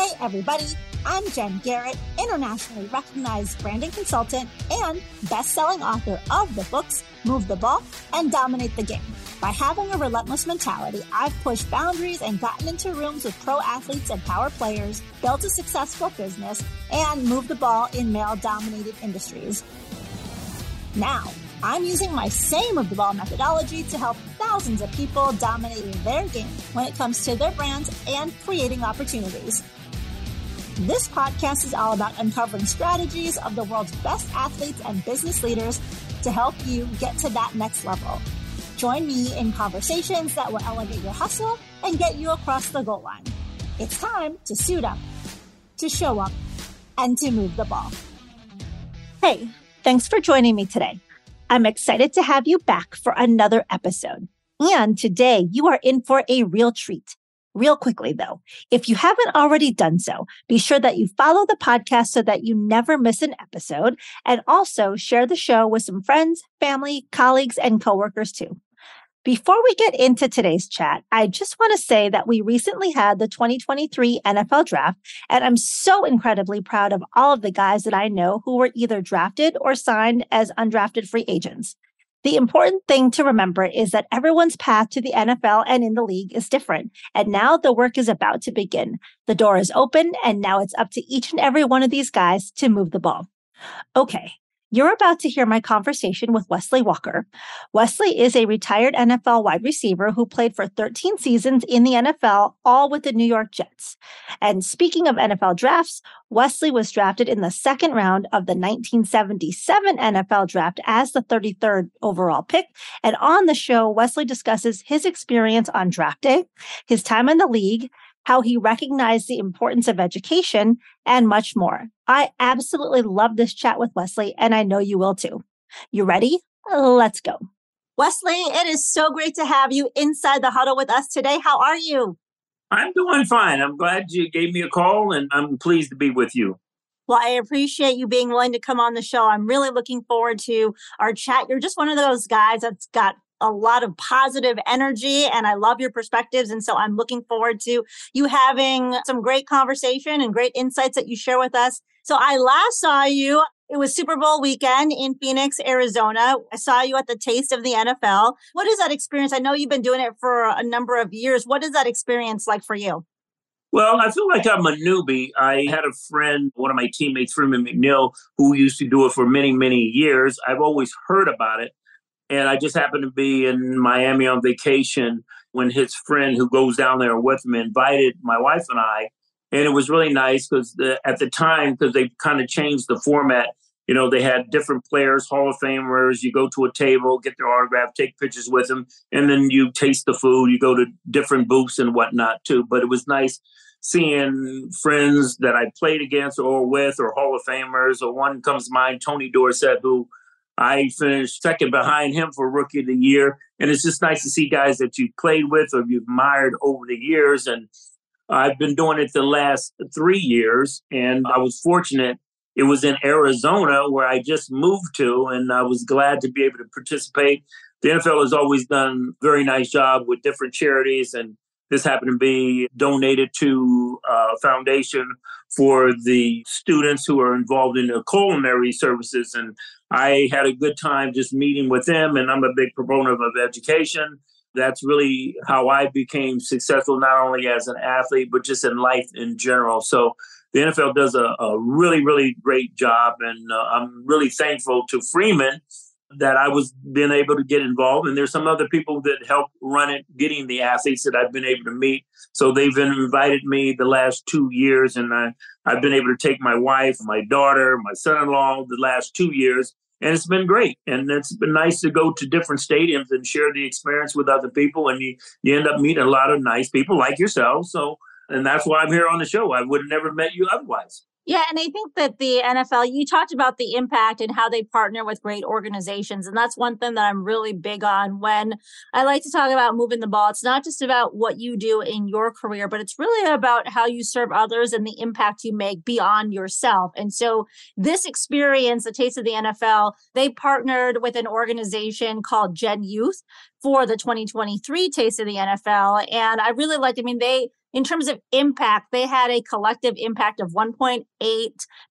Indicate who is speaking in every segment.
Speaker 1: Hey, everybody. I'm Jen Garrett, internationally recognized branding consultant and best selling author of the books Move the Ball and Dominate the Game. By having a relentless mentality, I've pushed boundaries and gotten into rooms with pro athletes and power players, built a successful business, and moved the ball in male dominated industries. Now, I'm using my same of the Ball methodology to help thousands of people dominate their game when it comes to their brands and creating opportunities. This podcast is all about uncovering strategies of the world's best athletes and business leaders to help you get to that next level. Join me in conversations that will elevate your hustle and get you across the goal line. It's time to suit up, to show up, and to move the ball. Hey, thanks for joining me today. I'm excited to have you back for another episode. And today you are in for a real treat. Real quickly, though, if you haven't already done so, be sure that you follow the podcast so that you never miss an episode and also share the show with some friends, family, colleagues, and coworkers too. Before we get into today's chat, I just want to say that we recently had the 2023 NFL draft, and I'm so incredibly proud of all of the guys that I know who were either drafted or signed as undrafted free agents. The important thing to remember is that everyone's path to the NFL and in the league is different. And now the work is about to begin. The door is open and now it's up to each and every one of these guys to move the ball. Okay. You're about to hear my conversation with Wesley Walker. Wesley is a retired NFL wide receiver who played for 13 seasons in the NFL, all with the New York Jets. And speaking of NFL drafts, Wesley was drafted in the second round of the 1977 NFL draft as the 33rd overall pick. And on the show, Wesley discusses his experience on draft day, his time in the league, how he recognized the importance of education, and much more. I absolutely love this chat with Wesley, and I know you will too. You ready? Let's go. Wesley, it is so great to have you inside the huddle with us today. How are you?
Speaker 2: I'm doing fine. I'm glad you gave me a call and I'm pleased to be with you.
Speaker 1: Well, I appreciate you being willing to come on the show. I'm really looking forward to our chat. You're just one of those guys that's got a lot of positive energy and I love your perspectives. And so I'm looking forward to you having some great conversation and great insights that you share with us. So I last saw you. It was Super Bowl weekend in Phoenix, Arizona. I saw you at the taste of the NFL. What is that experience? I know you've been doing it for a number of years. What is that experience like for you?
Speaker 2: Well, I feel like I'm a newbie. I had a friend, one of my teammates, Freeman McNeil, who used to do it for many, many years. I've always heard about it. And I just happened to be in Miami on vacation when his friend who goes down there with him invited my wife and I. And it was really nice because at the time, because they kind of changed the format, you know, they had different players, Hall of Famers. You go to a table, get their autograph, take pictures with them, and then you taste the food. You go to different booths and whatnot too. But it was nice seeing friends that I played against or with, or Hall of Famers. Or one comes to mind, Tony Dorsett, who I finished second behind him for Rookie of the Year. And it's just nice to see guys that you've played with or you've admired over the years. And I've been doing it the last three years. And I was fortunate. It was in Arizona where I just moved to, and I was glad to be able to participate. The NFL has always done a very nice job with different charities, and this happened to be donated to uh, a foundation for the students who are involved in the culinary services. And I had a good time just meeting with them, and I'm a big proponent of education. That's really how I became successful, not only as an athlete, but just in life in general. So the NFL does a, a really, really great job, and uh, I'm really thankful to Freeman that I was being able to get involved. And there's some other people that help run it, getting the athletes that I've been able to meet. So they've invited me the last two years, and I, I've been able to take my wife, my daughter, my son-in-law the last two years. And it's been great. And it's been nice to go to different stadiums and share the experience with other people. And you, you end up meeting a lot of nice people like yourself. So, and that's why I'm here on the show. I would have never met you otherwise.
Speaker 1: Yeah, and I think that the NFL, you talked about the impact and how they partner with great organizations. And that's one thing that I'm really big on when I like to talk about moving the ball. It's not just about what you do in your career, but it's really about how you serve others and the impact you make beyond yourself. And so this experience, the Taste of the NFL, they partnered with an organization called GENYOUth for the 2023 Taste of the NFL. And I really liked, I mean, they in terms of impact, they had a collective impact of $1.8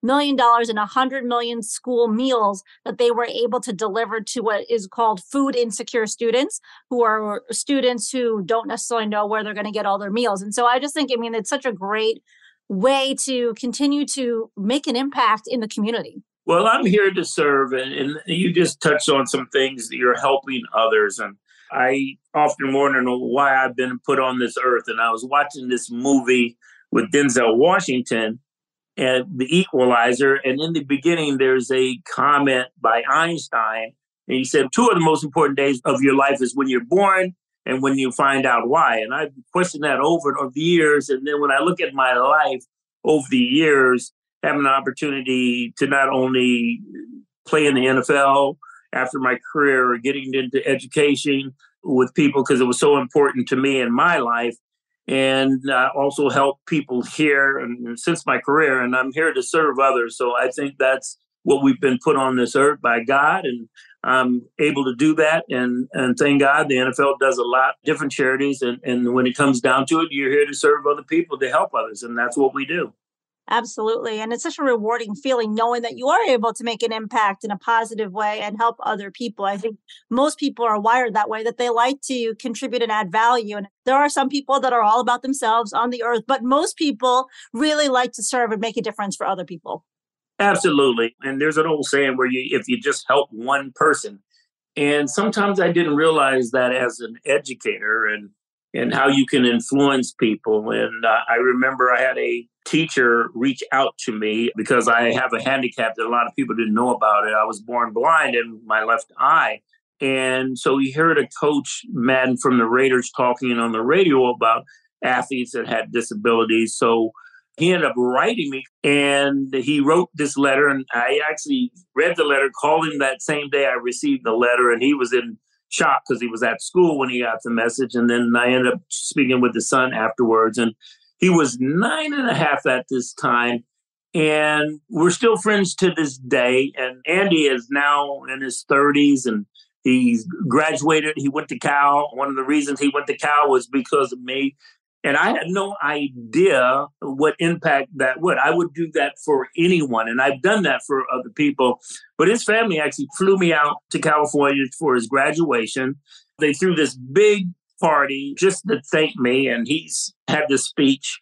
Speaker 1: million and 100 million school meals that they were able to deliver to what is called food insecure students, who are students who don't necessarily know where they're going to get all their meals. And so I just think, I mean, it's such a great way to continue to make an impact in the community.
Speaker 2: Well, I'm here to serve, and, and you just touched on some things that you're helping others. And I often wonder why I've been put on this earth. And I was watching this movie with Denzel Washington and The Equalizer. And in the beginning, there's a comment by Einstein. And he said, Two of the most important days of your life is when you're born and when you find out why. And I've questioned that over the years. And then when I look at my life over the years, having an opportunity to not only play in the NFL, after my career getting into education with people because it was so important to me in my life and uh, also help people here and since my career and i'm here to serve others. So i think that's what we've been put on this earth by god and i'm able to do that and and thank god the nfl does a lot different charities and, and when it comes down to it you're here to serve other people to help others and that's what we do
Speaker 1: Absolutely. And it's such a rewarding feeling knowing that you are able to make an impact in a positive way and help other people. I think most people are wired that way, that they like to contribute and add value. And there are some people that are all about themselves on the earth, but most people really like to serve and make a difference for other people.
Speaker 2: Absolutely. And there's an old saying where you, if you just help one person, and sometimes I didn't realize that as an educator and and how you can influence people. And uh, I remember I had a teacher reach out to me because I have a handicap that a lot of people didn't know about it. I was born blind in my left eye. And so he heard a coach, Madden from the Raiders, talking on the radio about athletes that had disabilities. So he ended up writing me and he wrote this letter. And I actually read the letter, called him that same day I received the letter, and he was in shock because he was at school when he got the message. And then I ended up speaking with the son afterwards. And he was nine and a half at this time. And we're still friends to this day. And Andy is now in his 30s and he's graduated. He went to Cal. One of the reasons he went to Cal was because of me. And I had no idea what impact that would. I would do that for anyone. And I've done that for other people. But his family actually flew me out to California for his graduation. They threw this big party just to thank me. And he's had this speech,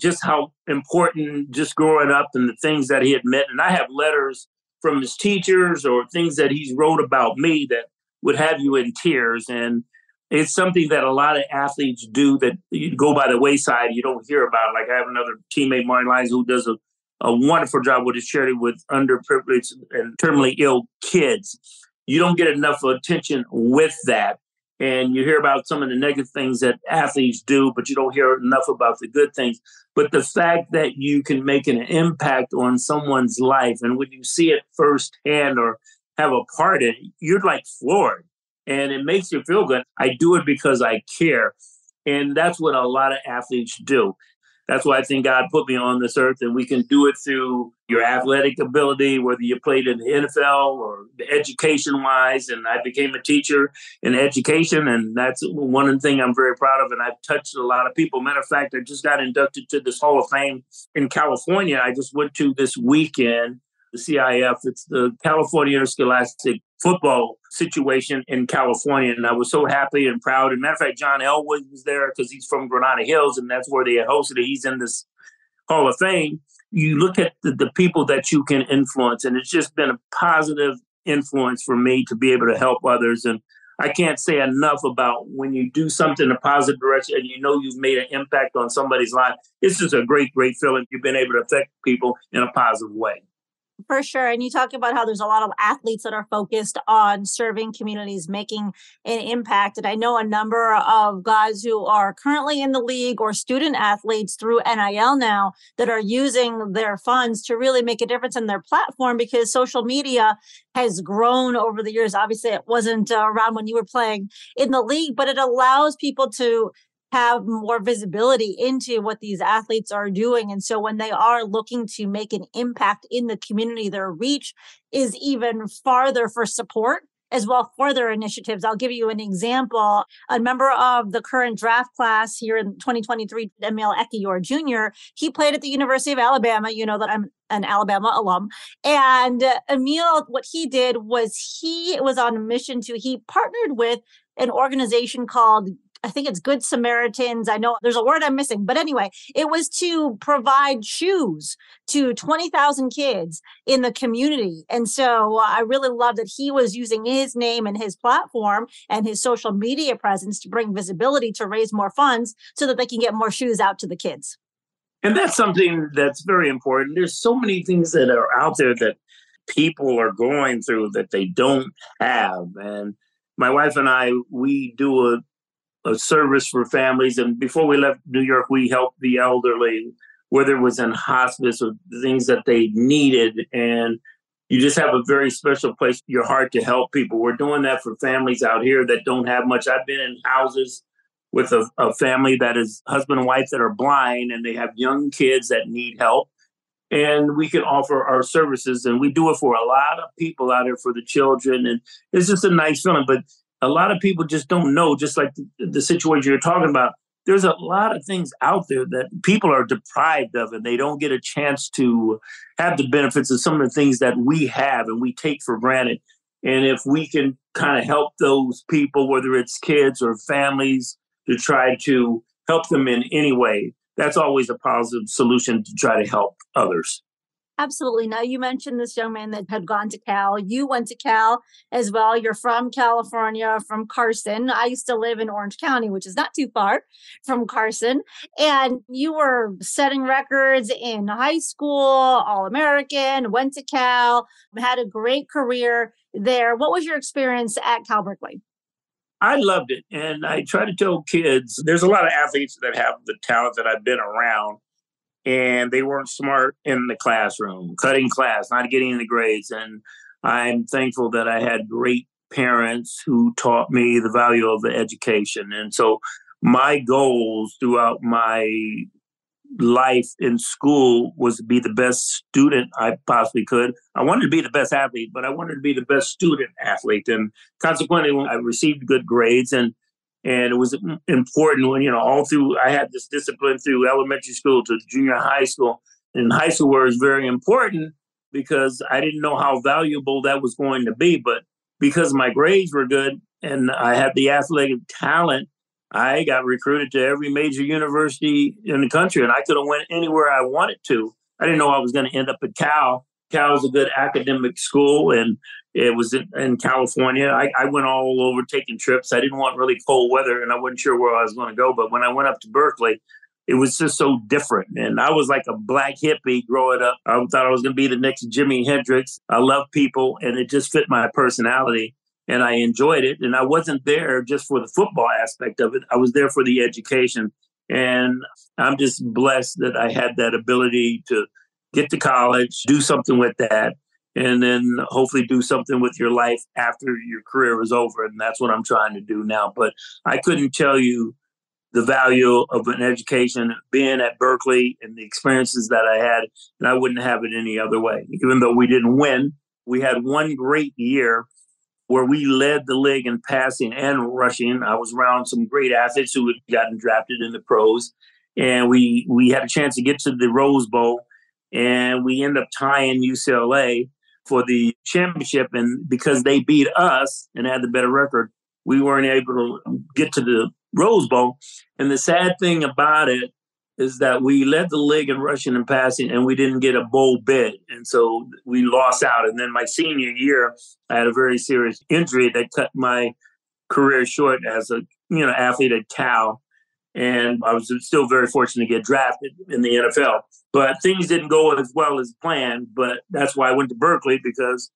Speaker 2: just how important just growing up and the things that he had met. And I have letters from his teachers or things that he's wrote about me that would have you in tears. And it's something that a lot of athletes do that you go by the wayside. You don't hear about. Like I have another teammate, Marty Lyons, who does a, a wonderful job with his charity with underprivileged and terminally ill kids. You don't get enough attention with that and you hear about some of the negative things that athletes do, but you don't hear enough about the good things. But the fact that you can make an impact on someone's life, and when you see it firsthand or have a part in it, you're like floored, and it makes you feel good. I do it because I care, and that's what a lot of athletes do. That's why I think God put me on this earth, and we can do it through your athletic ability, whether you played in the NFL or education wise. And I became a teacher in education, and that's one thing I'm very proud of. And I've touched a lot of people. Matter of fact, I just got inducted to this Hall of Fame in California. I just went to this weekend the CIF. It's the California Interscholastic Football situation in California. And I was so happy and proud. And matter of fact, John Elway was there because he's from Granada Hills and that's where they had hosted it. He's in this Hall of Fame. You look at the, the people that you can influence, and it's just been a positive influence for me to be able to help others. And I can't say enough about when you do something in a positive direction and you know you've made an impact on somebody's life. It's just a great, great feeling. You've been able to affect people in a positive way.
Speaker 1: For sure. And you talk about how there's a lot of athletes that are focused on serving communities, making an impact. And I know a number of guys who are currently in the league or student athletes through NIL now that are using their funds to really make a difference in their platform because social media has grown over the years. Obviously, it wasn't uh, around when you were playing in the league, but it allows people to have more visibility into what these athletes are doing. And so when they are looking to make an impact in the community, their reach is even farther for support as well for their initiatives. I'll give you an example. A member of the current draft class here in 2023, Emil Ekiyor Jr., he played at the University of Alabama. You know that I'm an Alabama alum. And Emil, what he did was he was on a mission to, he partnered with an organization called I think it's Good Samaritans. I know there's a word I'm missing, but anyway, it was to provide shoes to 20,000 kids in the community. And so uh, I really love that he was using his name and his platform and his social media presence to bring visibility to raise more funds so that they can get more shoes out to the kids.
Speaker 2: And that's something that's very important. There's so many things that are out there that people are going through that they don't have. And my wife and I, we do a a service for families. And before we left New York, we helped the elderly, whether it was in hospice or things that they needed. And you just have a very special place in your heart to help people. We're doing that for families out here that don't have much. I've been in houses with a, a family that is husband and wife that are blind and they have young kids that need help. And we can offer our services, and we do it for a lot of people out here for the children. And it's just a nice feeling. But a lot of people just don't know, just like the, the situation you're talking about. There's a lot of things out there that people are deprived of, and they don't get a chance to have the benefits of some of the things that we have and we take for granted. And if we can kind of help those people, whether it's kids or families, to try to help them in any way, that's always a positive solution to try to help others.
Speaker 1: Absolutely. Now, you mentioned this young man that had gone to Cal. You went to Cal as well. You're from California, from Carson. I used to live in Orange County, which is not too far from Carson. And you were setting records in high school, All American, went to Cal, had a great career there. What was your experience at Cal Berkeley?
Speaker 2: I loved it. And I try to tell kids there's a lot of athletes that have the talent that I've been around and they weren't smart in the classroom, cutting class, not getting the grades. And I'm thankful that I had great parents who taught me the value of the education. And so my goals throughout my life in school was to be the best student I possibly could. I wanted to be the best athlete, but I wanted to be the best student athlete. And consequently, I received good grades and and it was important when you know all through i had this discipline through elementary school to junior high school. And high school was very important because i didn't know how valuable that was going to be. But because my grades were good and i had the athletic talent i got recruited to every major university in the country. And i could have went anywhere i wanted to. I didn't know i was going to end up at cal. Cal is a good academic school and it was in, in California. I, I, went all over taking trips. I didn't want really cold weather and I wasn't sure where I was going to go. But when I went up to Berkeley, it was just so different. And I was like a black hippie growing up. I thought I was going to be the next Jimi Hendrix. I love people and it just fit my personality and I enjoyed it. And I wasn't there just for the football aspect of it, I was there for the education. And I'm just blessed that I had that ability to get to college, do something with that and then hopefully do something with your life after your career is over. And that's what I'm trying to do now. But I couldn't tell you the value of an education being at Berkeley and the experiences that I had, and I wouldn't have it any other way. Even though we didn't win, we had one great year where we led the league in passing and rushing. I was around some great athletes who had gotten drafted in the pros, and we we had a chance to get to the Rose Bowl, and we end up tying UCLA for the championship. And because they beat us and had the better record, we weren't able to get to the Rose Bowl. And the sad thing about it is that we led the league in rushing and passing, and we didn't get a bowl bid, and so we lost out. And then my senior year, I had a very serious injury that cut my career short as a you know athlete at Cal and I was still very fortunate to get drafted in the NFL. But things didn't go as well as planned. But that's why I went to Berkeley because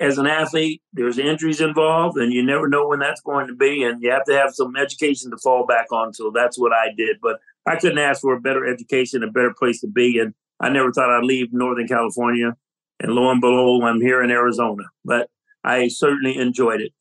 Speaker 2: as an athlete, there's injuries involved, and you never know when that's going to be, and you have to have some education to fall back on. So that's what I did. But I couldn't ask for a better education, a better place to be, and I never thought I'd leave Northern California. And lo and behold, I'm here in Arizona. But I certainly enjoyed it.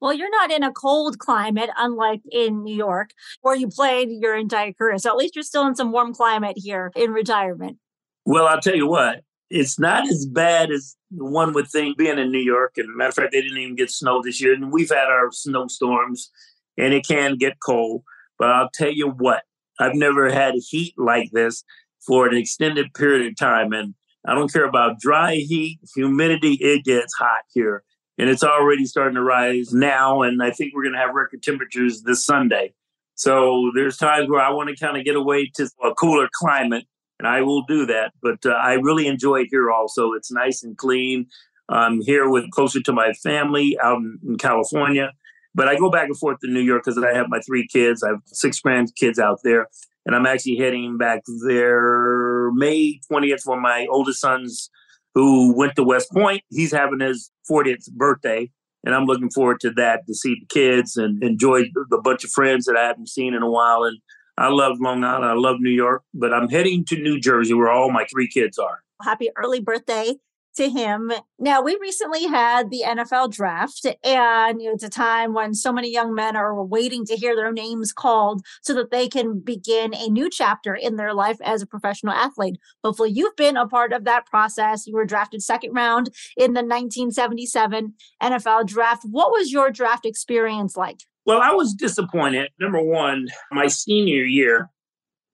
Speaker 1: Well, you're not in a cold climate, unlike in New York, where you played your entire career. So at least you're still in some warm climate here in retirement.
Speaker 2: Well, I'll tell you what, it's not as bad as one would think being in New York. And matter of fact, they didn't even get snow this year. And we've had our snowstorms and it can get cold. But I'll tell you what, I've never had heat like this for an extended period of time. And I don't care about dry heat, humidity, it gets hot here. And it's already starting to rise now. And I think we're going to have record temperatures this Sunday. So there's times where I want to kind of get away to a cooler climate, and I will do that. But uh, I really enjoy it here also. It's nice and clean. I'm here with closer to my family out in, in California. But I go back and forth to New York because I have my three kids. I have six grandkids out there. And I'm actually heading back there May 20th for my oldest son's who went to West Point. He's having his 40th birthday and I'm looking forward to that to see the kids and enjoy the bunch of friends that I haven't seen in a while. And I love Long Island, I love New York, but I'm heading to New Jersey where all my three kids are.
Speaker 1: Happy early birthday to him. Now, we recently had the NFL draft, and you know, it's a time when so many young men are waiting to hear their names called so that they can begin a new chapter in their life as a professional athlete. Hopefully, you've been a part of that process. You were drafted second round in the 1977 NFL draft. What was your draft experience like?
Speaker 2: Well, I was disappointed. Number one, my senior year,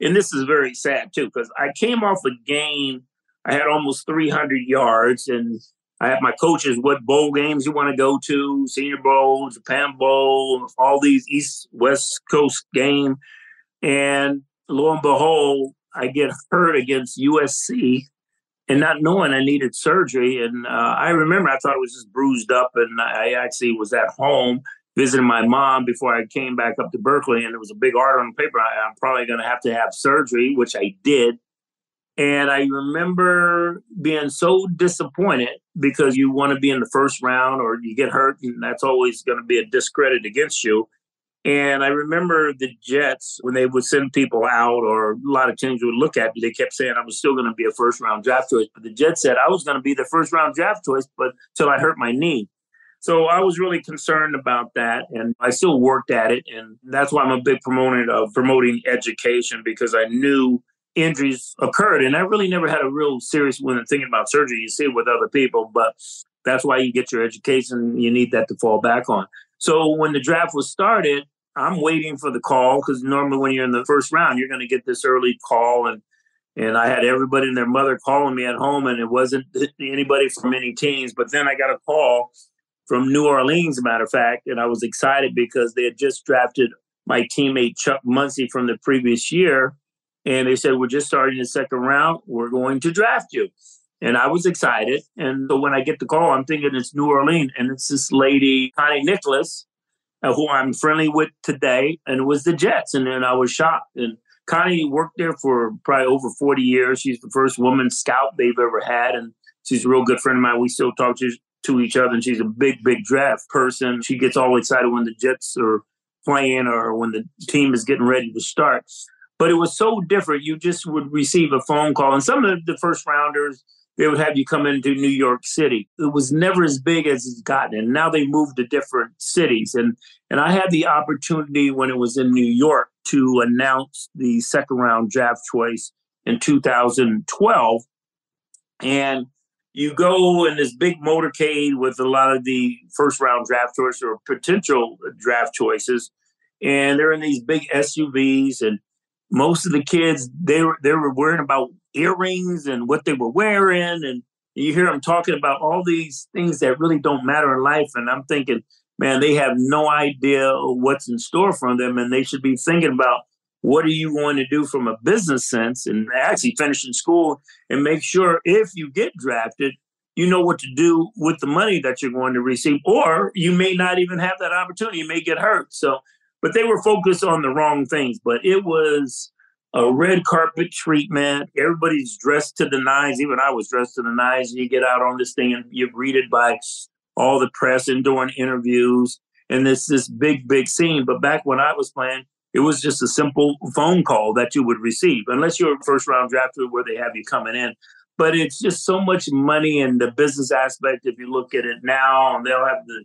Speaker 2: and this is very sad too, because I came off a game I had almost 300 yards, and I had my coaches what bowl games you want to go to, Senior Bowl, Japan Bowl, all these East West Coast game, and lo and behold, I get hurt against USC, and not knowing I needed surgery, and uh, I remember I thought it was just bruised up, and I actually was at home visiting my mom before I came back up to Berkeley, and there was a big article on the paper. I, I'm probably going to have to have surgery, which I did and I remember being so disappointed because you want to be in the first round or you get hurt, and that's always going to be a discredit against you. And I remember the Jets, when they would send people out, or a lot of teams would look at me, they kept saying I was still going to be a first round draft choice. But the Jets said I was going to be the first round draft choice, but till I hurt my knee. So I was really concerned about that. And I still worked at it. And that's why I'm a big proponent of promoting education because I knew injuries occurred. And I really never had a real serious when thinking about surgery. You see it with other people, but that's why you get your education. You need that to fall back on. So when the draft was started, I'm waiting for the call because normally when you're in the first round, you're going to get this early call and and I had everybody and their mother calling me at home, and it wasn't anybody from any teams. But then I got a call from New Orleans, matter of fact, and I was excited because they had just drafted my teammate Chuck Muncie from the previous year, and they said, We're just starting the second round. We're going to draft you. And I was excited. And so when I get the call, I'm thinking it's New Orleans. And it's this lady, Connie Nicholas, uh, who I'm friendly with today. And it was the Jets. And then I was shocked. And Connie worked there for probably over 40 years. She's the first woman scout they've ever had. And she's a real good friend of mine. We still talk to, to each other. And she's a big, big draft person. She gets all excited when the Jets are playing or when the team is getting ready to start but it was so different. You just would receive a phone call, and some of the first rounders they would have you come into New York City. It was never as big as it's gotten, and now they moved to different cities. and And I had the opportunity when it was in New York to announce the second round draft choice in 2012, and you go in this big motorcade with a lot of the first round draft choices or potential draft choices, and they're in these big SUVs and most of the kids they were they were worrying about earrings and what they were wearing. And you hear them talking about all these things that really don't matter in life. And i'm thinking man they have no idea what's in store for them. And they should be thinking about what are you going to do from a business sense and actually finishing school and make sure if you get drafted you know what to do with the money that you're going to receive. Or you may not even have that opportunity. You may get hurt. So but they were focused on the wrong things. But it was a red carpet treatment. Everybody's dressed to the nines. Even I was dressed to the nines. You get out on this thing and you're greeted by all the press and doing interviews. And it's this big, big scene. But back when I was playing, it was just a simple phone call that you would receive, unless you're a first round drafter where they have you coming in. But it's just so much money and the business aspect. If you look at it now, and they'll have the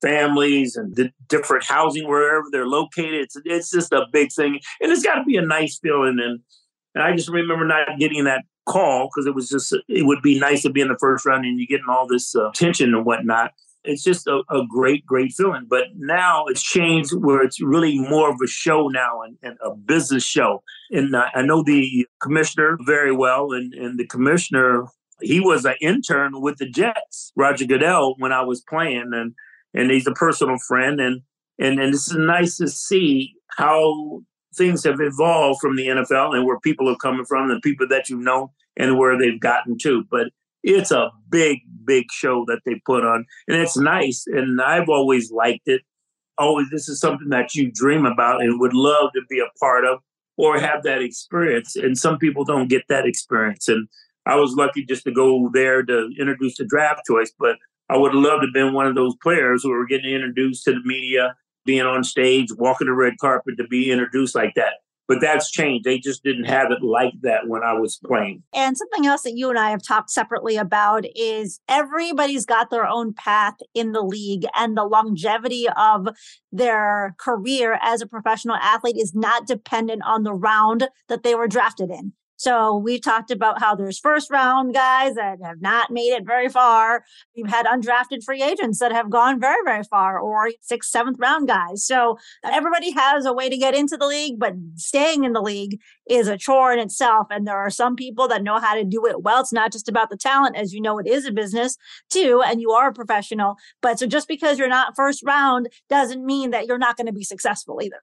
Speaker 2: families and the different housing wherever they're located. It's it's just a big thing, and it's got to be a nice feeling. And and I just remember not getting that call because it was just, it would be nice to be in the first round and you're getting all this uh, tension and whatnot. It's just a, a, great, great feeling. But now it's changed where it's really more of a show now and, and a business show. And uh, I know the commissioner very well, and, and the commissioner he was an intern with the Jets, Roger Goodell, when I was playing, and and he's a personal friend, and and and it's nice to see how things have evolved from the NFL and where people are coming from, the people that you know, and where they've gotten to. But it's a big, big show that they put on, and it's nice, and I've always liked it. Always, this is something that you dream about and would love to be a part of or have that experience. And some people don't get that experience, and I was lucky just to go there to introduce the draft choice, but I would have loved to have been one of those players who were getting introduced to the media, being on stage, walking the red carpet to be introduced like that. But that's changed. They just didn't have it like that when I was playing.
Speaker 1: And something else that you and I have talked separately about is everybody's got their own path in the league, and the longevity of their career as a professional athlete is not dependent on the round that they were drafted in. So we've talked about how there's first round guys that have not made it very far. We've had undrafted free agents that have gone very, very far, or sixth, seventh round guys. So everybody has a way to get into the league, but staying in the league is a chore in itself. And there are some people that know how to do it well. It's not just about the talent, as you know, it is a business too, and you are a professional. But so just because you're not first round doesn't mean that you're not going to be successful either.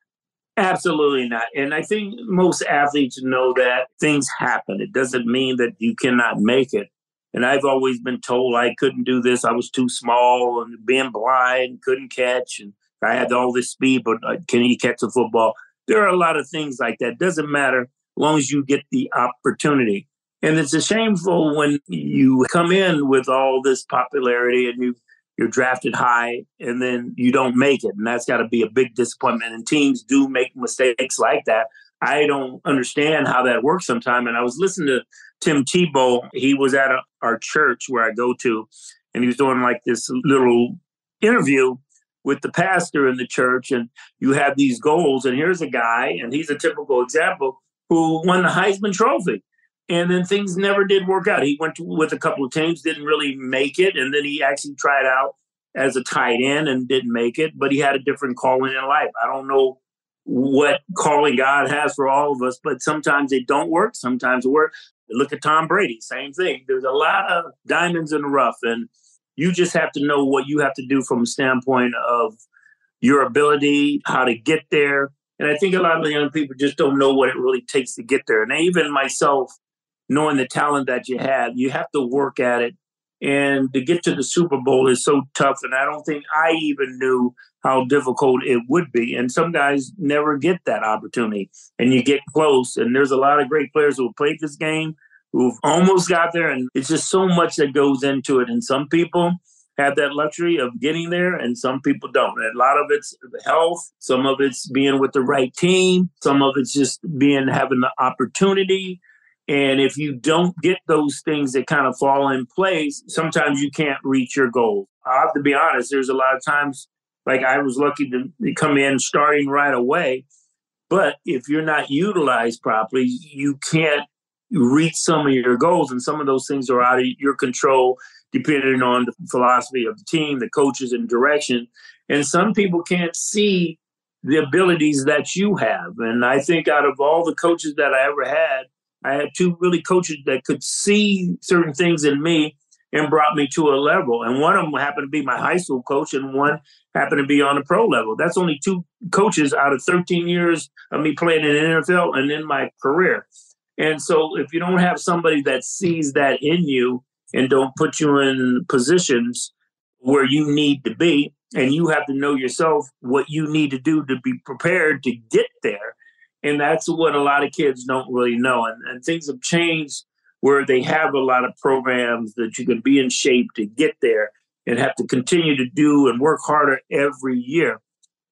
Speaker 2: Absolutely not. And I think most athletes know that things happen. It doesn't mean that you cannot make it. And I've always been told I couldn't do this. I was too small and being blind, couldn't catch. And I had all this speed, but uh, can you catch a football? There are a lot of things like that. Doesn't matter as long as you get the opportunity. And it's a shameful when you come in with all this popularity and you you're drafted high and then you don't make it. And that's got to be a big disappointment. And teams do make mistakes like that. I don't understand how that works sometimes. And I was listening to Tim Tebow. He was at a, our church where I go to, and he was doing like this little interview with the pastor in the church. And you have these goals. And here's a guy, and he's a typical example who won the Heisman Trophy and then things never did work out. He went to, with a couple of teams, didn't really make it, and then he actually tried out as a tight end and didn't make it. But he had a different calling in life. I don't know what calling God has for all of us, but sometimes it don't work. Sometimes it works. Look at Tom Brady, same thing. There's a lot of diamonds in the rough, and you just have to know what you have to do from a standpoint of your ability, how to get there. And I think a lot of the young people just don't know what it really takes to get there. And even myself, knowing the talent that you have. You have to work at it. And to get to the Super Bowl is so tough. And I don't think I even knew how difficult it would be. And some guys never get that opportunity. And you get close. And there's a lot of great players who have played this game who've almost got there. And it's just so much that goes into it. And some people have that luxury of getting there and some people don't. And a lot of it's health, some of it's being with the right team, some of it's just being having the opportunity. And if you don't get those things that kind of fall in place, sometimes you can't reach your goal. I have to be honest, there's a lot of times, like I was lucky to come in starting right away. But if you're not utilized properly, you can't reach some of your goals. And some of those things are out of your control, depending on the philosophy of the team, the coaches, and direction. And some people can't see the abilities that you have. And I think out of all the coaches that I ever had, I had two really coaches that could see certain things in me and brought me to a level. And one of them happened to be my high school coach, and one happened to be on the pro level. That's only two coaches out of 13 years of me playing in the NFL and in my career. And so, if you don't have somebody that sees that in you and don't put you in positions where you need to be, and you have to know yourself what you need to do to be prepared to get there, and that's what a lot of kids don't really know. And, and things have changed where they have a lot of programs that you can be in shape to get there and have to continue to do and work harder every year.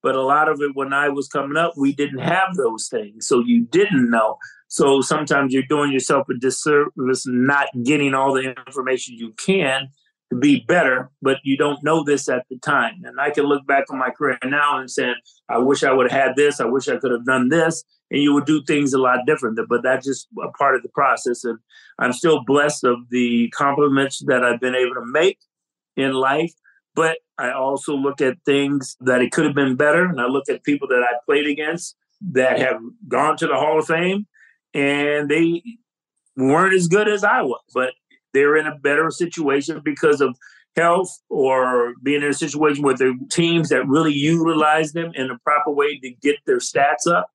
Speaker 2: But a lot of it, when I was coming up, we didn't have those things. So you didn't know. So sometimes you're doing yourself a disservice, not getting all the information you can to be better, but you don't know this at the time. And I can look back on my career now and say, I wish I would have had this. I wish I could have done this. And you would do things a lot different. But that's just a part of the process. And I'm still blessed of the compliments that I've been able to make in life. But I also look at things that it could have been better. And I look at people that I played against that have gone to the Hall of Fame and they weren't as good as I was, but they're in a better situation because of health or being in a situation where the teams that really utilize them in a proper way to get their stats up.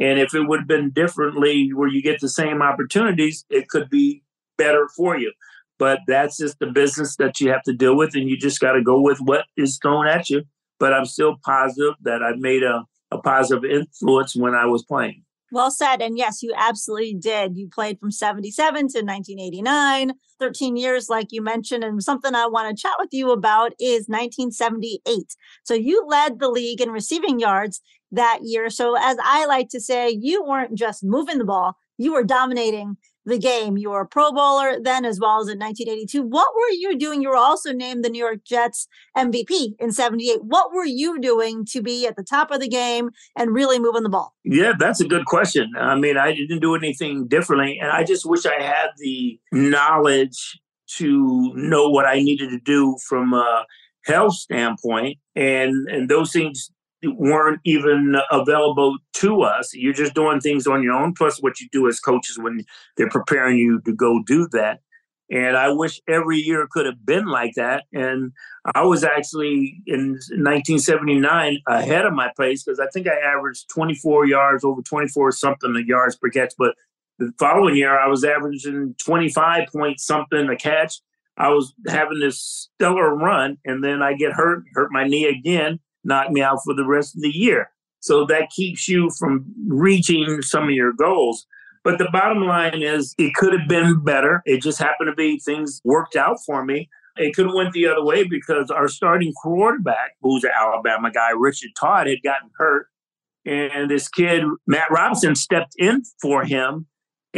Speaker 2: And if it would have been differently where you get the same opportunities, it could be better for you. But that's just the business that you have to deal with, and you just got to go with what is thrown at you. But I'm still positive that I made a, a positive influence when I was playing.
Speaker 1: Well said. And yes, you absolutely did. You played from 77 to 1989, 13 years, like you mentioned. And something I want to chat with you about is 1978. So you led the league in receiving yards that year. So, as I like to say, you weren't just moving the ball, you were dominating the game. You were a Pro Bowler then, as well as in 1982. What were you doing? You were also named the New York Jets MVP in 78. What were you doing to be at the top of the game and really moving the ball?
Speaker 2: Yeah, that's a good question. I mean, I didn't do anything differently. And I just wish I had the knowledge to know what I needed to do from a health standpoint. And, and those things weren't even available to us. You're just doing things on your own, plus what you do as coaches when they're preparing you to go do that. And I wish every year could have been like that. And I was actually in 1979 ahead of my pace because I think I averaged 24 yards, over 24 something yards per catch. But the following year, I was averaging 25 point something a catch. I was having this stellar run, and then I get hurt, hurt my knee again knock me out for the rest of the year. So that keeps you from reaching some of your goals. But the bottom line is it could have been better. It just happened to be things worked out for me. It could have went the other way because our starting quarterback, who's an Alabama guy, Richard Todd, had gotten hurt. And this kid, Matt Robinson, stepped in for him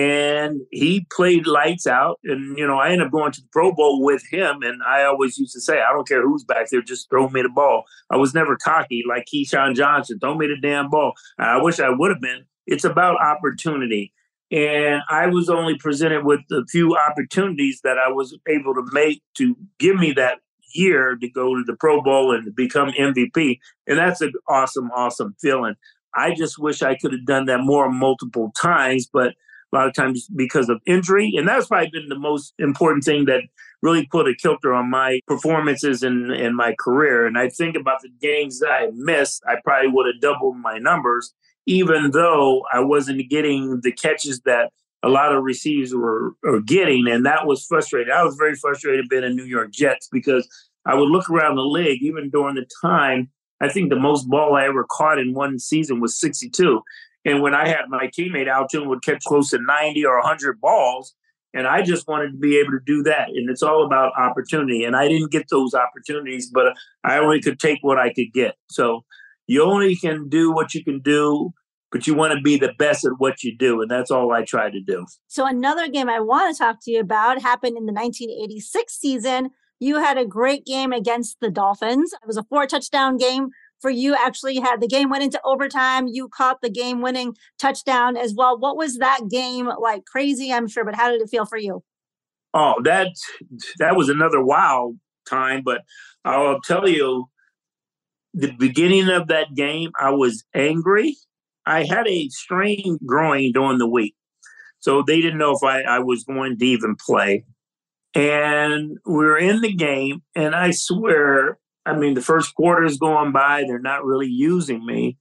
Speaker 2: and he played lights out. And you know, I ended up going to the Pro Bowl with him. And I always used to say, I don't care who's back there, just throw me the ball. I was never cocky like Keyshawn Johnson. Throw me the damn ball. I wish I would have been. It's about opportunity. And I was only presented with a few opportunities that I was able to make to give me that year to go to the Pro Bowl and become MVP. And that's an awesome, awesome feeling. I just wish I could have done that more multiple times, but a lot of times because of injury. And that's probably been the most important thing that really put a kilter on my performances in, in my career. And I think about the games that I missed, I probably would have doubled my numbers, even though I wasn't getting the catches that a lot of receivers were, were getting. And that was frustrating. I was very frustrated being a New York Jets because I would look around the league, even during the time. I think the most ball I ever caught in one season was 62. And when I had my teammate Al Toon would catch close to 90 or 100 balls, and I just wanted to be able to do that. And it's all about opportunity. And I didn't get those opportunities, but I only could take what I could get. So you only can do what you can do, but you want to be the best at what you do. And that's all I try to do.
Speaker 1: So another game I want to talk to you about happened in the 1986 season. You had a great game against the Dolphins. It was a four touchdown game for you actually had the game went into overtime. You caught the game winning touchdown as well. What was that game like? Crazy, I'm sure, but how did it feel for you?
Speaker 2: Oh, that that was another wow time. But I'll tell you, the beginning of that game, I was angry. I had a strain growing during the week. So they didn't know if I, I was going to even play. And we are in the game, and I swear I mean, the first quarter is going by. They're not really using me.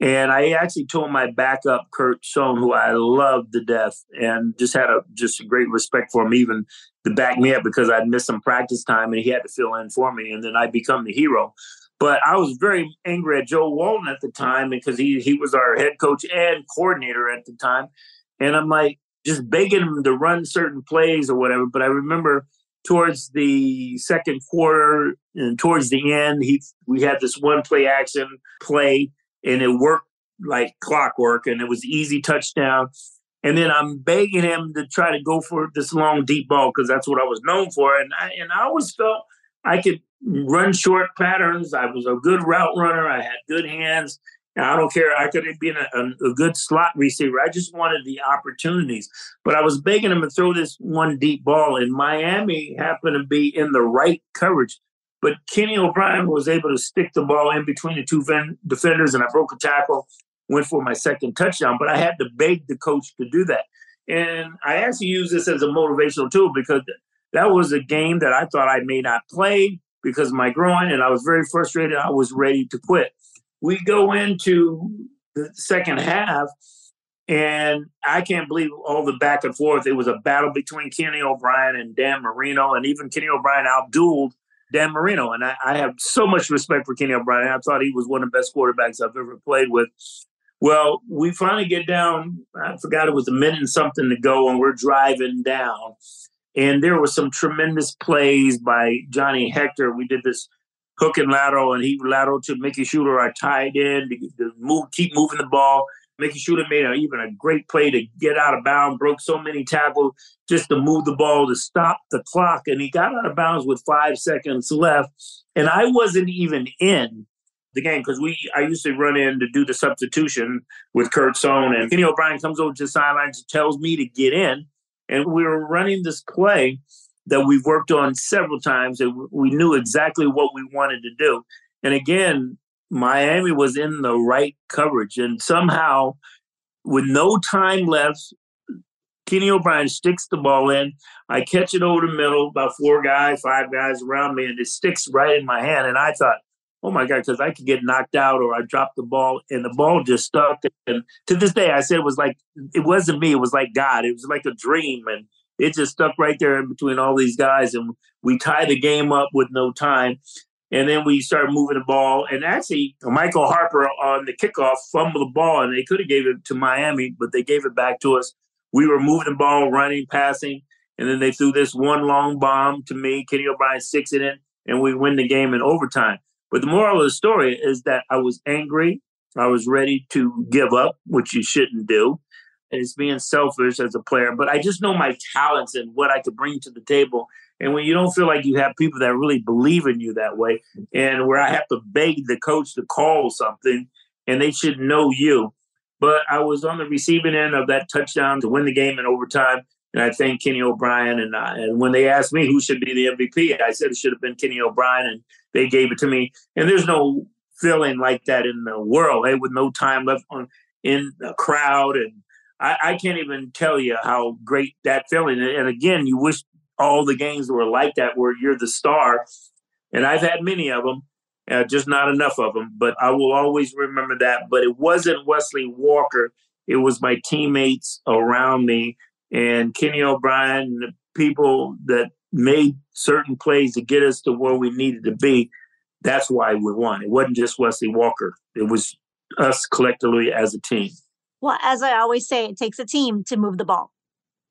Speaker 2: And I actually told my backup, Kurt Sohn, who I loved to death and just had a just a great respect for him, even to back me up because I'd missed some practice time and he had to fill in for me. And then I become the hero. But I was very angry at Joe Walton at the time because he he was our head coach and coordinator at the time. And I'm like just begging him to run certain plays or whatever. But I remember towards the second quarter and towards the end, he we had this one play action play, and it worked like clockwork, and it was easy touchdown. And then I'm begging him to try to go for this long deep ball because that's what I was known for, and I and I always felt I could run short patterns. I was a good route runner. I had good hands, I don't care. I could have been a, a, good slot receiver. I just wanted the opportunities. But I was begging him to throw this one deep ball, and Miami happened to be in the right coverage. But Kenny O'Brien was able to stick the ball in between the two defenders, and I broke a tackle, went for my second touchdown. But I had to beg the coach to do that. And I actually use this as a motivational tool because that was a game that I thought I may not play because of my groin, and I was very frustrated. I was ready to quit. We go into the second half, and I can't believe all the back and forth. It was a battle between Kenny O'Brien and Dan Marino, and even Kenny O'Brien outdueled Dan Marino. And I, I have so much respect for Kenny O'Brien. I thought he was one of the best quarterbacks I've ever played with. Well, we finally get down. I forgot it was a minute and something to go, and we're driving down. And there were some tremendous plays by Johnny Hector. We did this hook and lateral, and he lateral to Mickey Shuler, our tight end, to, to move, keep moving the ball. Mickey Shuler made a, even a great play to get out of bounds, broke so many tackles just to move the ball to stop the clock. And he got out of bounds with five seconds left. And I wasn't even in the game because we I used to run in to do the substitution with Kurt Sohn and Kenny O'Brien comes over to the sidelines and tells me to get in. And we were running this play that we've worked on several times and we knew exactly what we wanted to do. And again, Miami was in the right coverage. And somehow, with no time left, Kenny O'Brien sticks the ball in. I catch it over the middle, about four guys, five guys around me, and it sticks right in my hand. And I thought, oh my God, because I could get knocked out or I dropped the ball and the ball just stuck. And to this day, I said it was like, it wasn't me, it was like God. It was like a dream. And it just stuck right there in between all these guys. And we tied the game up with no time. And then we started moving the ball. And actually, Michael Harper on the kickoff fumbled the ball, and they could have gave it to Miami, but they gave it back to us. We were moving the ball, running, passing, and then they threw this one long bomb to me. Kenny O'Brien sticks it in, and we win the game in overtime. But the moral of the story is that I was angry. I was ready to give up, which you shouldn't do. And it's being selfish as a player. But I just know my talents and what I could bring to the table. And when you don't feel like you have people that really believe in you that way, and where I have to beg the coach to call something, and they should know you. But I was on the receiving end of that touchdown to win the game in overtime. And I thank Kenny O'Brien. And, uh, and when they asked me who should be the MVP, I said it should have been Kenny O'Brien. And they gave it to me. And there's no feeling like that in the world, hey, with no time left on in a crowd. And I, I can't even tell you how great that feeling. And again, you wish all the games were like that, where you're the star. And I've had many of them, uh, just not enough of them. But I will always remember that. But it wasn't Wesley Walker; it was my teammates around me and Kenny O'Brien, the people that made certain plays to get us to where we needed to be. That's why we won. It wasn't just Wesley Walker. It was us collectively as a team.
Speaker 1: Well, as I always say, it takes a team to move the ball.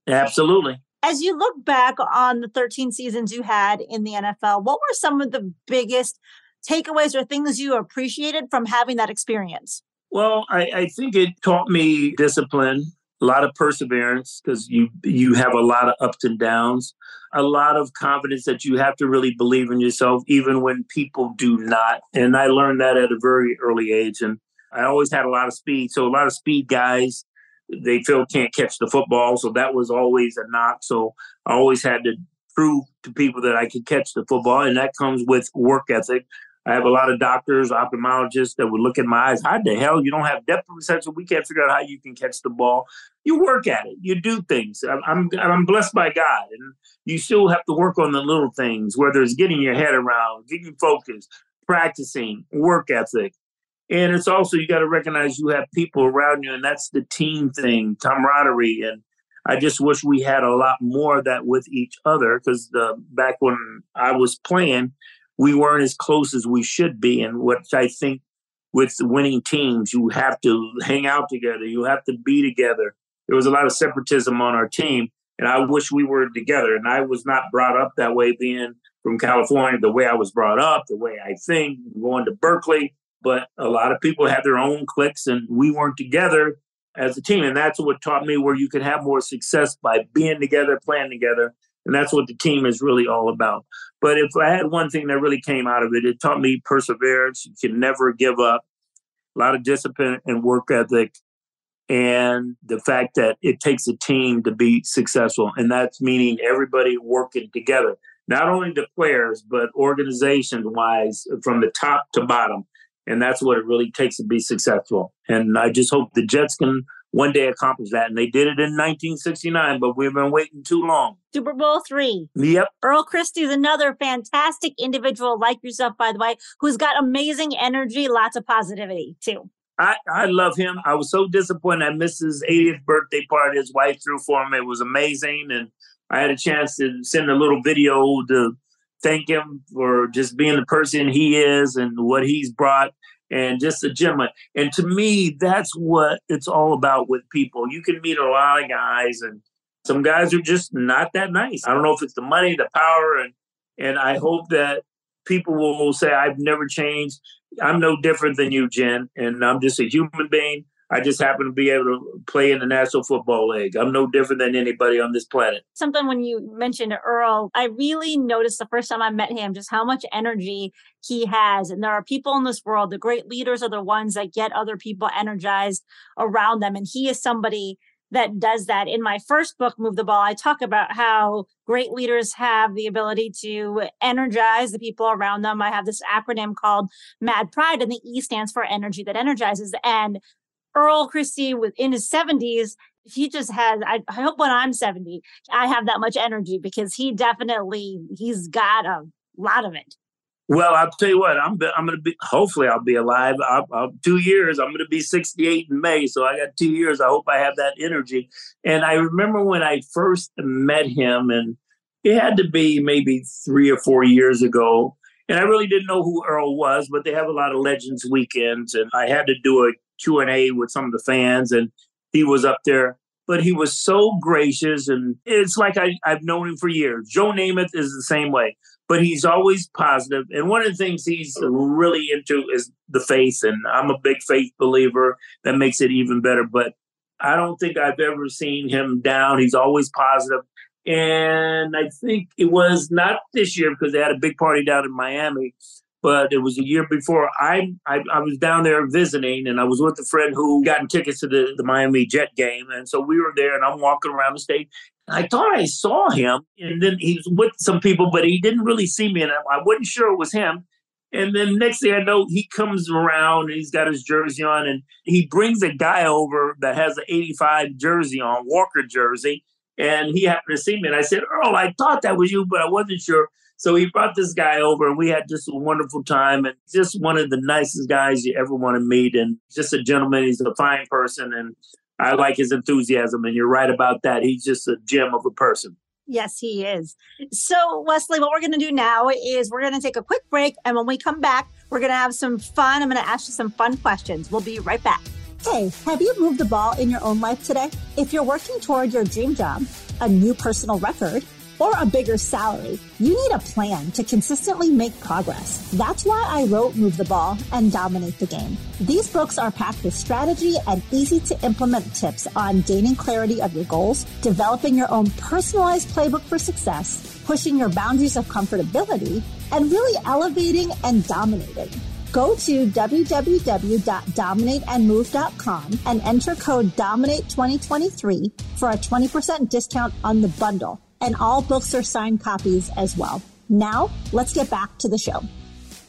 Speaker 2: Absolutely.
Speaker 1: As you look back on the 13 seasons you had in the NFL, what were some of the biggest takeaways or things you appreciated from having that experience?
Speaker 2: Well, I, I think it taught me discipline a lot of perseverance because you you have a lot of ups and downs a lot of confidence that you have to really believe in yourself even when people do not and i learned that at a very early age and i always had a lot of speed so a lot of speed guys they feel can't catch the football so that was always a knock so i always had to prove to people that i could catch the football and that comes with work ethic I have a lot of doctors, ophthalmologists that would look in my eyes. How the hell you don't have depth perception? We can't figure out how you can catch the ball. You work at it. You do things. I'm, I'm, I'm blessed by God, and you still have to work on the little things, whether it's getting your head around, getting focused, practicing, work ethic. And it's also you got to recognize you have people around you, and that's the team thing, camaraderie. And I just wish we had a lot more of that with each other because back when I was playing, we weren't as close as we should be. And what I think with winning teams, you have to hang out together, you have to be together. There was a lot of separatism on our team, and I wish we were together. And I was not brought up that way, being from California, the way I was brought up, the way I think, going to Berkeley. But a lot of people had their own cliques, and we weren't together as a team. And that's what taught me where you can have more success by being together, playing together, and that's what the team is really all about. But if I had one thing that really came out of it, it taught me perseverance. You can never give up. a lot of discipline and work ethic, and the fact that it takes a team to be successful. And that's meaning everybody working together, not only the players, but organization wise from the top to bottom. And that's what it really takes to be successful. And I just hope the Jets can one day accomplish that. And they did it in 1969, but we've been waiting too long.
Speaker 1: Super Bowl three.
Speaker 2: Yep.
Speaker 1: Earl Christy is another fantastic individual like yourself, by the way, who's got amazing energy, lots of positivity too.
Speaker 2: I, I love him. I was so disappointed I missed his 80th birthday party. His wife threw for him. It was amazing. And I had a chance to send a little video to thank him for just being the person he is and what he's brought and just a gentleman. And to me, that's what it's all about with people. You can meet a lot of guys, and some guys are just not that nice. I don't know if it's the money, the power, and and I hope that people will say, I've never changed. I'm no different than you, Jen, and I'm just a human being. I just happen to be able to play in the National Football League. I'm no different than anybody on this planet.
Speaker 1: Something when you mentioned Earl, I really noticed the first time I met him just how much energy he has. And there are people in this world, the great leaders are the ones that get other people energized around them. And he is somebody that does that. In my first book, Move the Ball, I talk about how great leaders have the ability to energize the people around them. I have this acronym called MAD Pride, and the E stands for energy that energizes. And Earl Christy within his 70s, he just has, I, I hope when I'm 70, I have that much energy because he definitely, he's got a lot of it.
Speaker 2: Well, I'll tell you what. I'm I'm to be. Hopefully, I'll be alive. I'll, I'll, two years. I'm to be 68 in May, so I got two years. I hope I have that energy. And I remember when I first met him, and it had to be maybe three or four years ago. And I really didn't know who Earl was, but they have a lot of Legends weekends, and I had to do a Q&A with some of the fans and he was up there. But he was so gracious and it's like I, i've known him for years. Joe namath is the same way but he's always positive. And one of the things he's really into is the faith and i'm a big faith believer. That makes it even better. But i don't think i've ever seen him down. He's always positive. And i think it was not this year because they had a big party down in miami but it was a year before I, I, I was down there visiting and I was with a friend who gotten tickets to the, the Miami Jet game. And so we were there and I'm walking around the state. I thought I saw him and then he was with some people, but he didn't really see me and I, I wasn't sure it was him. And then next thing I know, he comes around and he's got his jersey on and he brings a guy over that has an 85 jersey on, Walker jersey. And he happened to see me and I said, Earl, I thought that was you, but I wasn't sure. So he brought this guy over and we had just a wonderful time and just one of the nicest guys you ever want to meet. And just a gentleman. He's a fine person and I like his enthusiasm. And you're right about that. He's just a gem of a person.
Speaker 1: Yes, he is. So, Wesley, what we're going to do now is we're going to take a quick break. And when we come back, we're going to have some fun. I'm going to ask you some fun questions. We'll be right back. Hey, have you moved the ball in your own life today? If you're working toward your dream job, a new personal record, or a bigger salary, you need a plan to consistently make progress. That's why I wrote Move the Ball and Dominate the Game. These books are packed with strategy and easy to implement tips on gaining clarity of your goals, developing your own personalized playbook for success, pushing your boundaries of comfortability, and really elevating and dominating. Go to www.dominateandmove.com and enter code DOMINATE2023 for a 20% discount on the bundle and all books are signed copies as well. Now, let's get back to the show.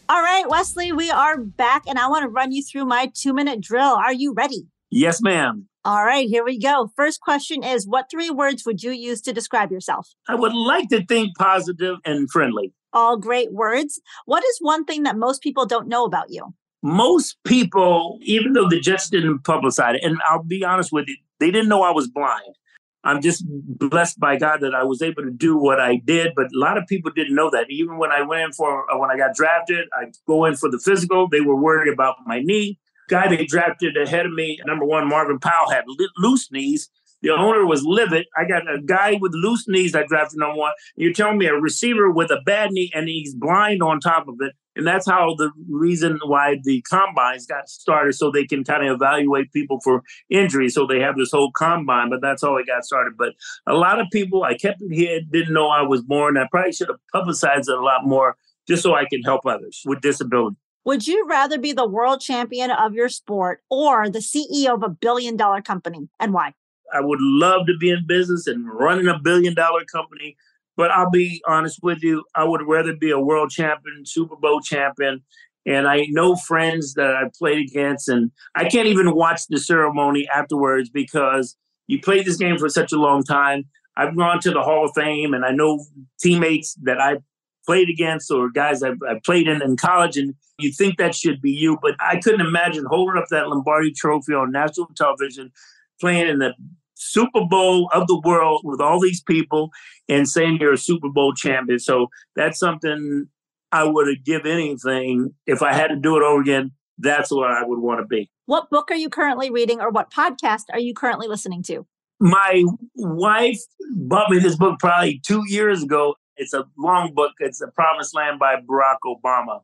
Speaker 1: All right, Wesley, we are back, and I want to run you through my two minute drill. Are you ready?
Speaker 2: Yes, ma'am.
Speaker 1: All right, here we go. First question is What three words would you use to describe yourself?
Speaker 2: I would like to think positive and friendly.
Speaker 1: All great words. What is one thing that most people don't know about you?
Speaker 2: Most people, even though the Jets didn't publicize it, and I'll be honest with you, they didn't know I was blind. I'm just blessed by God that I was able to do what I did. But a lot of people didn't know that. Even when I went in for, uh, when I got drafted, I go in for the physical. They were worried about my knee. Guy they drafted ahead of me, number one, Marvin Powell had loose knees. The owner was livid. I got a guy with loose knees I drafted number one. You're telling me a receiver with a bad knee and he's blind on top of it. And that's how the reason why the combines got started, so they can kind of evaluate people for injury. So they have this whole combine, but that's how it got started. But a lot of people, I kept it here, didn't know I was born. I probably should have publicized it a lot more just so I can help others with disability.
Speaker 1: Would you rather be the world champion of your sport or the CEO of a billion dollar company and why?
Speaker 2: I would love to be in business and running a billion dollar company, but I'll be honest with you, I would rather be a world champion, Super Bowl champion. And I know friends that I played against, and I can't even watch the ceremony afterwards because you played this game for such a long time. I've gone to the Hall of Fame, and I know teammates that I played against or guys I've, I've played in in college, and you think that should be you. But I couldn't imagine holding up that Lombardi trophy on national television, playing in the Super Bowl of the world with all these people and saying you're a Super Bowl champion. So that's something I would have give anything if I had to do it over again. That's what I would want to be.
Speaker 1: What book are you currently reading or what podcast are you currently listening to?
Speaker 2: My wife bought me this book probably two years ago. It's a long book. It's The Promised Land by Barack Obama.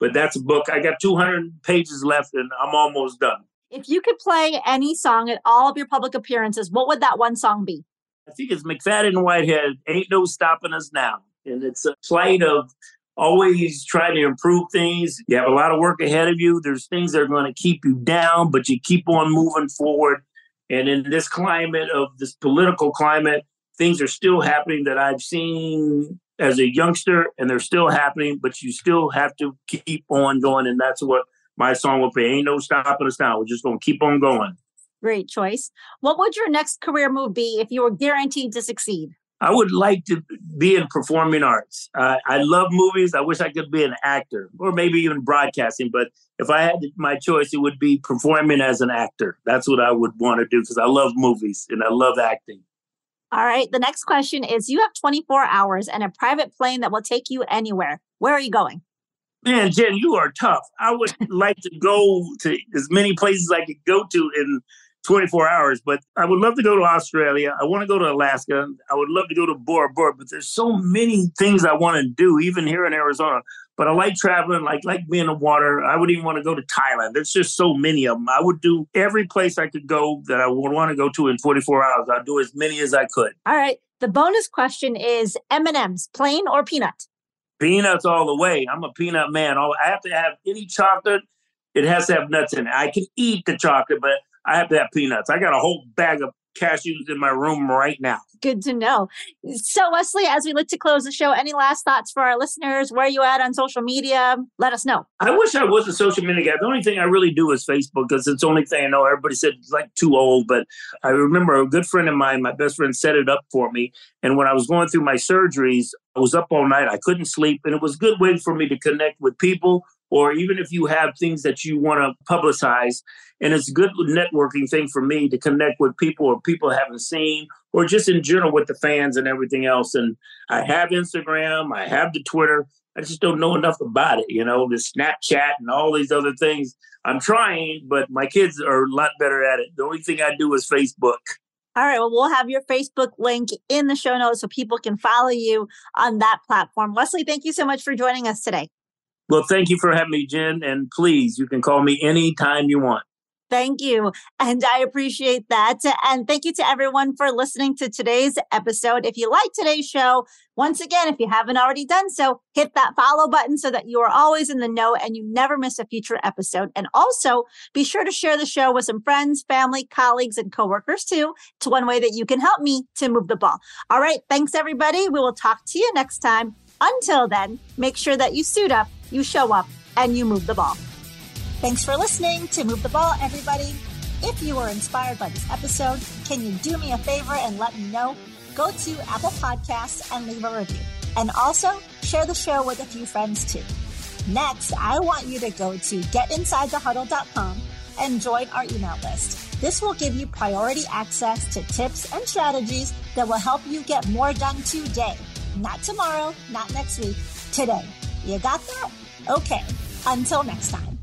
Speaker 2: But that's a book. I got 200 pages left and I'm almost done.
Speaker 1: If you could play any song at all of your public appearances, what would that one song be?
Speaker 2: I think it's McFadden and Whitehead, Ain't No Stopping Us Now. And it's a plight of always trying to improve things. You have a lot of work ahead of you. There's things that are going to keep you down, but you keep on moving forward. And in this climate of this political climate, things are still happening that I've seen as a youngster, and they're still happening, but you still have to keep on going. And that's what my song will be. Ain't no stopping us now. We're just going to keep on going.
Speaker 1: Great choice. What would your next career move be if you were guaranteed to succeed?
Speaker 2: I would like to be in performing arts. Uh, I love movies. I wish I could be an actor or maybe even broadcasting. But if I had my choice, it would be performing as an actor. That's what I would want to do because I love movies and I love acting.
Speaker 1: All right. The next question is You have 24 hours and a private plane that will take you anywhere. Where are you going?
Speaker 2: Man, Jen, you are tough. I would like to go to as many places I could go to in 24 hours, but I would love to go to Australia. I want to go to Alaska. I would love to go to Bora Bora, but there's so many things I want to do, even here in Arizona. But I like traveling, like like being in the water. I would even want to go to Thailand. There's just so many of them. I would do every place I could go that I would want to go to in 24 hours. I'd do as many as I could.
Speaker 1: All right. The bonus question is M&Ms, plain or peanut?
Speaker 2: Peanuts all the way. I'm a peanut man. All I have to have any chocolate. It has to have nuts in it. I can eat the chocolate, but I have to have peanuts. I got a whole bag of cashews in my room right now.
Speaker 1: Good to know. So, Wesley, as we look to close the show, any last thoughts for our listeners? Where are you at on social media? Let us know.
Speaker 2: I wish I was a social media guy. The only thing I really do is Facebook because it's the only thing I know. Everybody said it's like too old, but I remember a good friend of mine, my best friend, set it up for me. And when I was going through my surgeries, was up all night. I couldn't sleep, and it was a good way for me to connect with people or even if you have things that you want to publicize. And it's a good networking thing for me to connect with people or people I haven't seen, or just in general with the fans and everything else. And I have Instagram, I have the Twitter. I just don't know enough about it, you know, the Snapchat and all these other things. I'm trying, but my kids are a lot better at it. The only thing I do is Facebook.
Speaker 1: All right. Well, we'll have your Facebook link in the show notes so people can follow you on that platform. Wesley, thank you so much for joining us today.
Speaker 2: Well, thank you for having me, Jen. And please, you can call me anytime you want.
Speaker 1: Thank you. And I appreciate that. And thank you to everyone for listening to today's episode. If you like today's show, once again, if you haven't already done so, hit that follow button so that you are always in the know and you never miss a future episode. And also be sure to share the show with some friends, family, colleagues, and coworkers too. It's one way that you can help me to move the ball. All right. Thanks, everybody. We will talk to you next time. Until then, make sure that you suit up you show up, and you move the ball. Thanks for listening to Move the Ball, everybody. If you were inspired by this episode, can you do me a favor and let me know? Go to Apple Podcasts and leave a review. And also share the show with a few friends too. Next, I want you to go to getinsidethehuddle.com and join our email list. This will give you priority access to tips and strategies that will help you get more done today. Not tomorrow, not next week, today. You got that? Okay. Until next time.